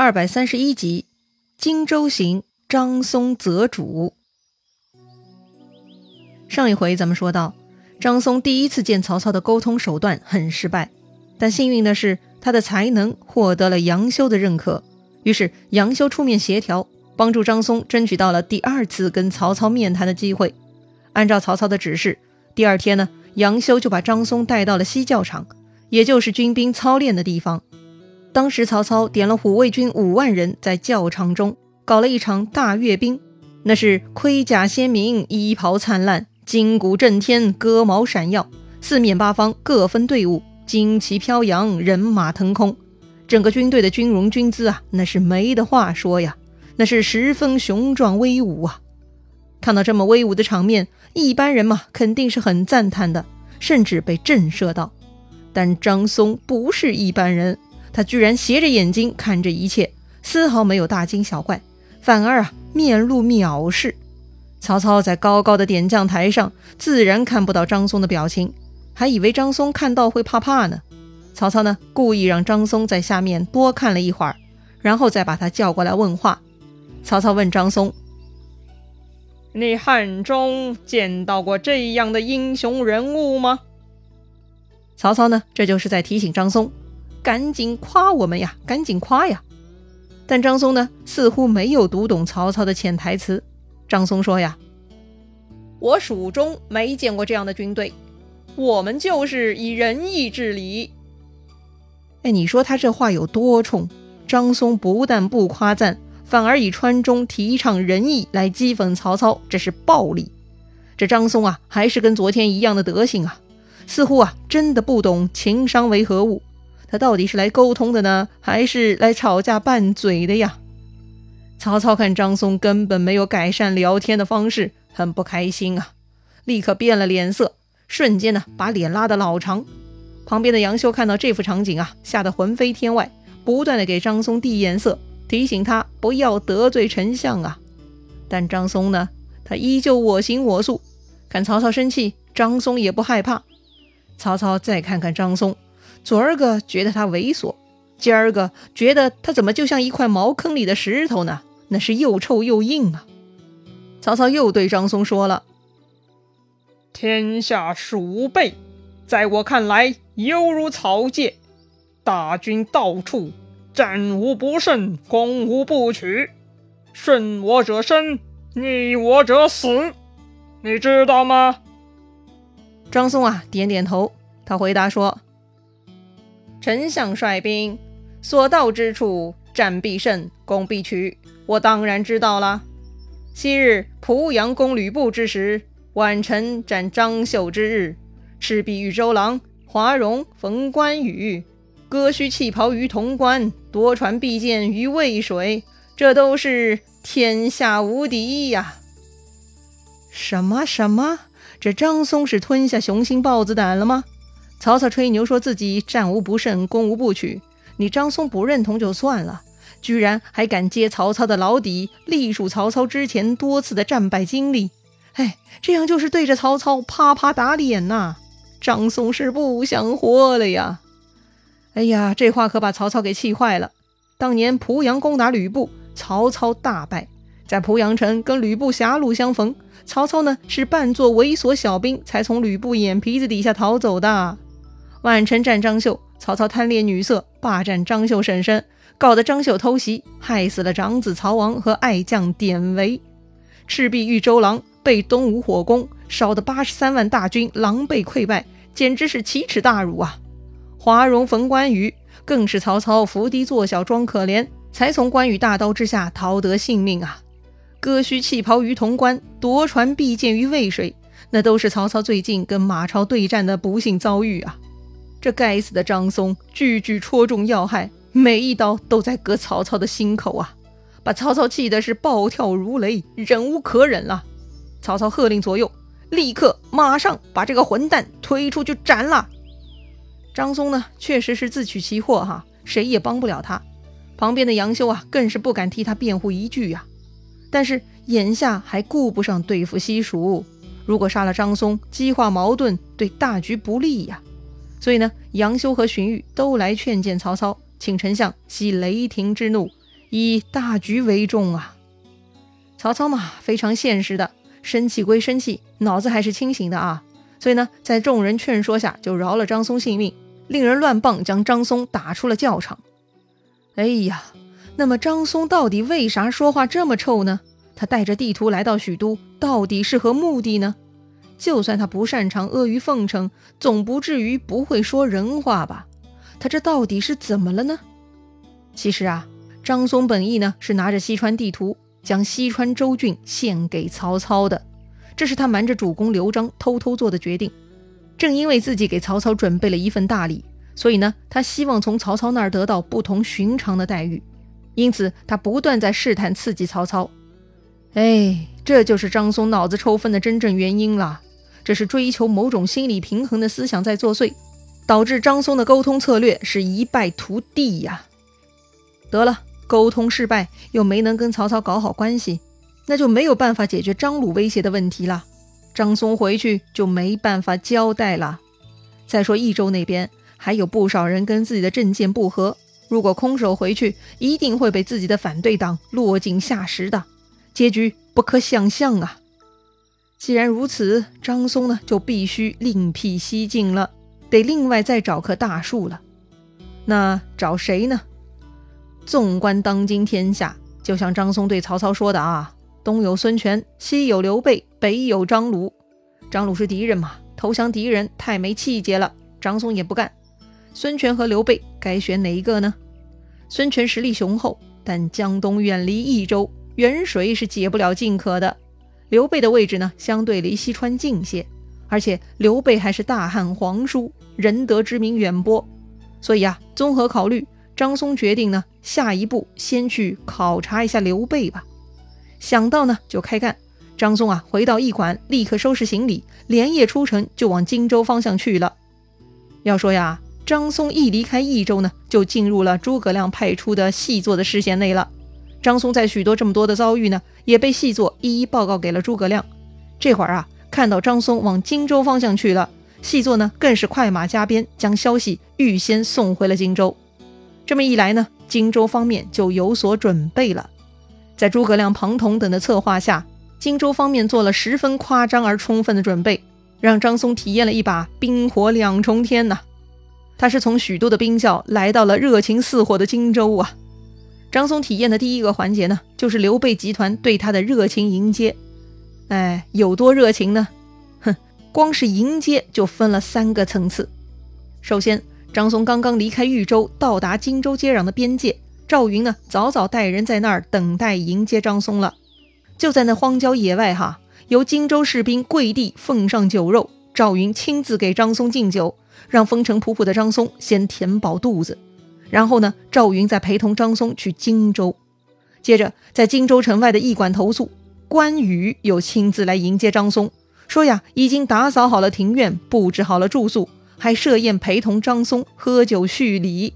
二百三十一集，荆州行，张松择主。上一回咱们说到，张松第一次见曹操的沟通手段很失败，但幸运的是，他的才能获得了杨修的认可。于是杨修出面协调，帮助张松争取到了第二次跟曹操面谈的机会。按照曹操的指示，第二天呢，杨修就把张松带到了西教场，也就是军兵操练的地方。当时曹操点了虎卫军五万人，在教场中搞了一场大阅兵，那是盔甲鲜明，衣袍灿烂，金鼓震天，戈矛闪耀，四面八方各分队伍，旌旗飘扬，人马腾空，整个军队的军容军姿啊，那是没得话说呀，那是十分雄壮威武啊！看到这么威武的场面，一般人嘛肯定是很赞叹的，甚至被震慑到。但张松不是一般人。他居然斜着眼睛看着一切，丝毫没有大惊小怪，反而啊面露藐视。曹操在高高的点将台上，自然看不到张松的表情，还以为张松看到会怕怕呢。曹操呢故意让张松在下面多看了一会儿，然后再把他叫过来问话。曹操问张松：“你汉中见到过这样的英雄人物吗？”曹操呢这就是在提醒张松。赶紧夸我们呀！赶紧夸呀！但张松呢，似乎没有读懂曹操的潜台词。张松说：“呀，我蜀中没见过这样的军队，我们就是以仁义治理。”哎，你说他这话有多冲？张松不但不夸赞，反而以川中提倡仁义来讥讽曹操，这是暴力。这张松啊，还是跟昨天一样的德行啊，似乎啊，真的不懂情商为何物。他到底是来沟通的呢，还是来吵架拌嘴的呀？曹操看张松根本没有改善聊天的方式，很不开心啊，立刻变了脸色，瞬间呢把脸拉得老长。旁边的杨修看到这幅场景啊，吓得魂飞天外，不断的给张松递眼色，提醒他不要得罪丞相啊。但张松呢，他依旧我行我素，看曹操生气，张松也不害怕。曹操再看看张松。左儿个觉得他猥琐，今儿个觉得他怎么就像一块茅坑里的石头呢？那是又臭又硬啊！曹操又对张松说了：“天下鼠辈，在我看来犹如草芥，大军到处，战无不胜，攻无不取，顺我者生，逆我者死，你知道吗？”张松啊，点点头，他回答说。丞相率兵，所到之处，战必胜，攻必取。我当然知道了。昔日濮阳攻吕布之时，宛城斩张绣之日，赤壁遇周郎，华容逢关羽，割须弃袍于潼关，夺船避箭于渭水，这都是天下无敌呀！什么什么？这张松是吞下雄心豹子胆了吗？曹操吹牛说自己战无不胜，攻无不取，你张松不认同就算了，居然还敢揭曹操的老底，隶属曹操之前多次的战败经历，哎，这样就是对着曹操啪啪打脸呐！张松是不想活了呀！哎呀，这话可把曹操给气坏了。当年濮阳攻打吕布，曹操大败，在濮阳城跟吕布狭路相逢，曹操呢是扮作猥琐小兵，才从吕布眼皮子底下逃走的。宛城战张绣，曹操贪恋女色，霸占张绣婶婶，搞得张绣偷袭，害死了长子曹王和爱将典韦。赤壁遇周郎，被东吴火攻，烧得八十三万大军狼狈溃败，简直是奇耻大辱啊！华容逢关羽，更是曹操伏低做小装可怜，才从关羽大刀之下逃得性命啊！割须弃袍于潼关，夺船避箭于渭水，那都是曹操最近跟马超对战的不幸遭遇啊！这该死的张松，句句戳中要害，每一刀都在割曹操的心口啊！把曹操气的是暴跳如雷，忍无可忍了。曹操喝令左右，立刻马上把这个混蛋推出去斩了。张松呢，确实是自取其祸哈，谁也帮不了他。旁边的杨修啊，更是不敢替他辩护一句呀。但是眼下还顾不上对付西蜀，如果杀了张松，激化矛盾，对大局不利呀。所以呢，杨修和荀彧都来劝谏曹操，请丞相息雷霆之怒，以大局为重啊。曹操嘛，非常现实的，生气归生气，脑子还是清醒的啊。所以呢，在众人劝说下，就饶了张松性命，令人乱棒将张松打出了教场。哎呀，那么张松到底为啥说话这么臭呢？他带着地图来到许都，到底是何目的呢？就算他不擅长阿谀奉承，总不至于不会说人话吧？他这到底是怎么了呢？其实啊，张松本意呢是拿着西川地图，将西川州郡献给曹操的。这是他瞒着主公刘璋偷偷做的决定。正因为自己给曹操准备了一份大礼，所以呢，他希望从曹操那儿得到不同寻常的待遇。因此，他不断在试探刺激曹操。哎，这就是张松脑子抽风的真正原因了。这是追求某种心理平衡的思想在作祟，导致张松的沟通策略是一败涂地呀。得了，沟通失败又没能跟曹操搞好关系，那就没有办法解决张鲁威胁的问题了。张松回去就没办法交代了。再说益州那边还有不少人跟自己的政见不合，如果空手回去，一定会被自己的反对党落井下石的。结局不可想象啊！既然如此，张松呢就必须另辟蹊径了，得另外再找棵大树了。那找谁呢？纵观当今天下，就像张松对曹操说的啊：“东有孙权，西有刘备，北有张鲁。张鲁是敌人嘛，投降敌人太没气节了，张松也不干。孙权和刘备该选哪一个呢？孙权实力雄厚，但江东远离益州。”远水是解不了近渴的，刘备的位置呢，相对离西川近些，而且刘备还是大汉皇叔，仁德之名远播，所以啊，综合考虑，张松决定呢，下一步先去考察一下刘备吧。想到呢，就开干。张松啊，回到驿馆，立刻收拾行李，连夜出城，就往荆州方向去了。要说呀，张松一离开益州呢，就进入了诸葛亮派出的细作的视线内了。张松在许多这么多的遭遇呢，也被细作一一报告给了诸葛亮。这会儿啊，看到张松往荆州方向去了，细作呢更是快马加鞭，将消息预先送回了荆州。这么一来呢，荆州方面就有所准备了。在诸葛亮、庞统等的策划下，荆州方面做了十分夸张而充分的准备，让张松体验了一把冰火两重天呐。他是从许都的冰窖来到了热情似火的荆州啊。张松体验的第一个环节呢，就是刘备集团对他的热情迎接。哎，有多热情呢？哼，光是迎接就分了三个层次。首先，张松刚刚离开豫州，到达荆州接壤的边界，赵云呢早早带人在那儿等待迎接张松了。就在那荒郊野外，哈，由荆州士兵跪地奉上酒肉，赵云亲自给张松敬酒，让风尘仆仆的张松先填饱肚子。然后呢，赵云再陪同张松去荆州，接着在荆州城外的驿馆投宿。关羽又亲自来迎接张松，说呀，已经打扫好了庭院，布置好了住宿，还设宴陪同张松喝酒叙礼。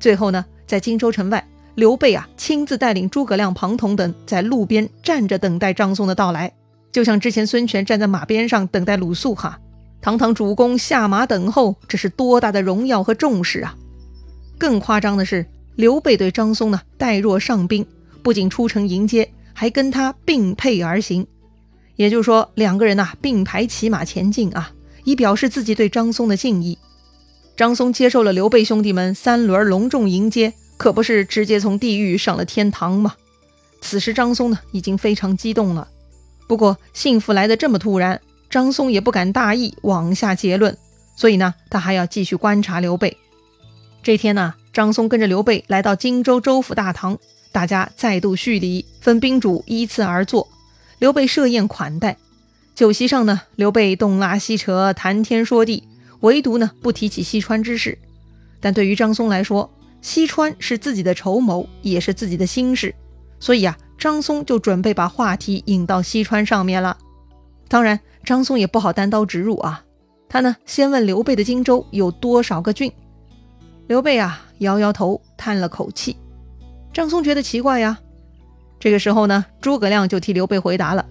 最后呢，在荆州城外，刘备啊亲自带领诸葛亮、庞统等在路边站着等待张松的到来，就像之前孙权站在马边上等待鲁肃哈。堂堂主公下马等候，这是多大的荣耀和重视啊！更夸张的是，刘备对张松呢待若上宾，不仅出城迎接，还跟他并辔而行。也就是说，两个人呐并排骑马前进啊，以表示自己对张松的敬意。张松接受了刘备兄弟们三轮隆重迎接，可不是直接从地狱上了天堂吗？此时张松呢已经非常激动了。不过幸福来的这么突然，张松也不敢大意往下结论，所以呢他还要继续观察刘备。这天呢，张松跟着刘备来到荆州州府大堂，大家再度叙礼，分宾主依次而坐。刘备设宴款待，酒席上呢，刘备东拉西扯，谈天说地，唯独呢不提起西川之事。但对于张松来说，西川是自己的筹谋，也是自己的心事，所以啊，张松就准备把话题引到西川上面了。当然，张松也不好单刀直入啊，他呢先问刘备的荆州有多少个郡。刘备啊，摇摇头，叹了口气。张松觉得奇怪呀。这个时候呢，诸葛亮就替刘备回答了，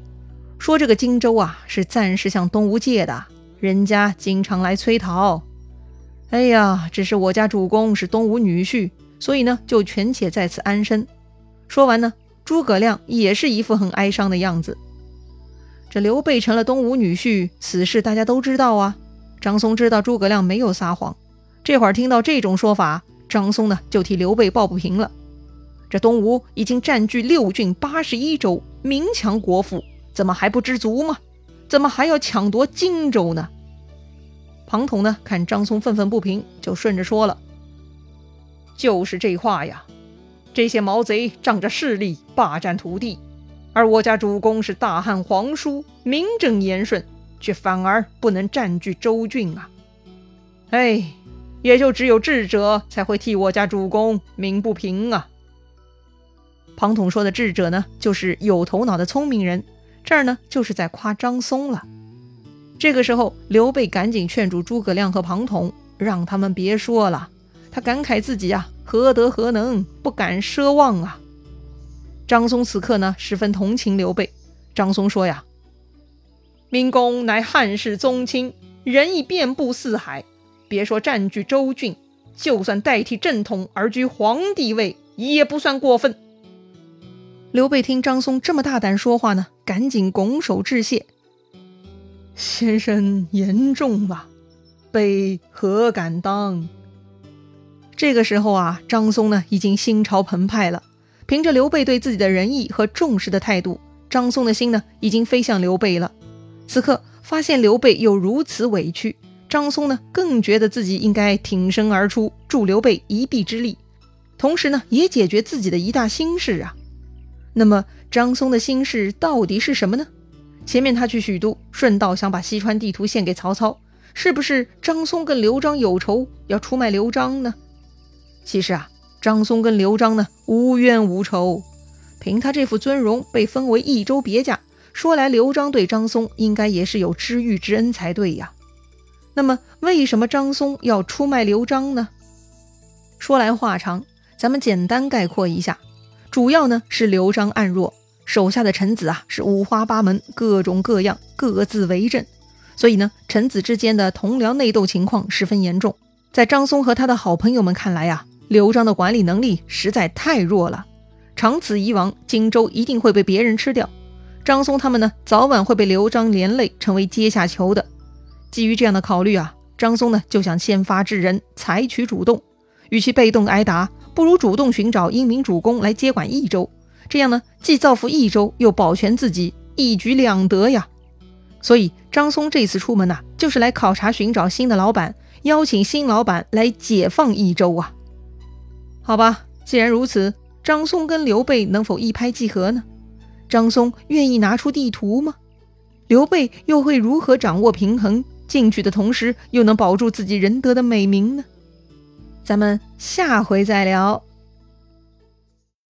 说这个荆州啊，是暂时向东吴借的，人家经常来催讨。哎呀，只是我家主公是东吴女婿，所以呢，就权且在此安身。说完呢，诸葛亮也是一副很哀伤的样子。这刘备成了东吴女婿，此事大家都知道啊。张松知道诸葛亮没有撒谎，这会儿听到这种说法，张松呢就替刘备抱不平了。这东吴已经占据六郡八十一州，名强国富，怎么还不知足吗？怎么还要抢夺荆州呢？庞统呢看张松愤愤不平，就顺着说了：“就是这话呀，这些毛贼仗着势力霸占土地，而我家主公是大汉皇叔，名正言顺。”却反而不能占据州郡啊！哎，也就只有智者才会替我家主公鸣不平啊！庞统说的智者呢，就是有头脑的聪明人，这儿呢就是在夸张松了。这个时候，刘备赶紧劝住诸葛亮和庞统，让他们别说了。他感慨自己啊，何德何能，不敢奢望啊。张松此刻呢，十分同情刘备。张松说呀。明公乃汉室宗亲，仁义遍布四海。别说占据州郡，就算代替正统而居皇帝位，也不算过分。刘备听张松这么大胆说话呢，赶紧拱手致谢。先生言重了，备何敢当？这个时候啊，张松呢已经心潮澎湃了。凭着刘备对自己的仁义和重视的态度，张松的心呢已经飞向刘备了。此刻发现刘备又如此委屈，张松呢更觉得自己应该挺身而出，助刘备一臂之力，同时呢也解决自己的一大心事啊。那么张松的心事到底是什么呢？前面他去许都，顺道想把西川地图献给曹操，是不是张松跟刘璋有仇，要出卖刘璋呢？其实啊，张松跟刘璋呢无冤无仇，凭他这副尊容，被封为益州别驾。说来，刘璋对张松应该也是有知遇之恩才对呀。那么，为什么张松要出卖刘璋呢？说来话长，咱们简单概括一下，主要呢是刘璋暗弱，手下的臣子啊是五花八门，各种各样，各自为政，所以呢，臣子之间的同僚内斗情况十分严重。在张松和他的好朋友们看来啊，刘璋的管理能力实在太弱了，长此以往，荆州一定会被别人吃掉。张松他们呢，早晚会被刘璋连累，成为阶下囚的。基于这样的考虑啊，张松呢就想先发制人，采取主动。与其被动挨打，不如主动寻找英明主公来接管益州。这样呢，既造福益州，又保全自己，一举两得呀。所以张松这次出门呐，就是来考察、寻找新的老板，邀请新老板来解放益州啊。好吧，既然如此，张松跟刘备能否一拍即合呢？张松愿意拿出地图吗？刘备又会如何掌握平衡，进取的同时又能保住自己仁德的美名呢？咱们下回再聊。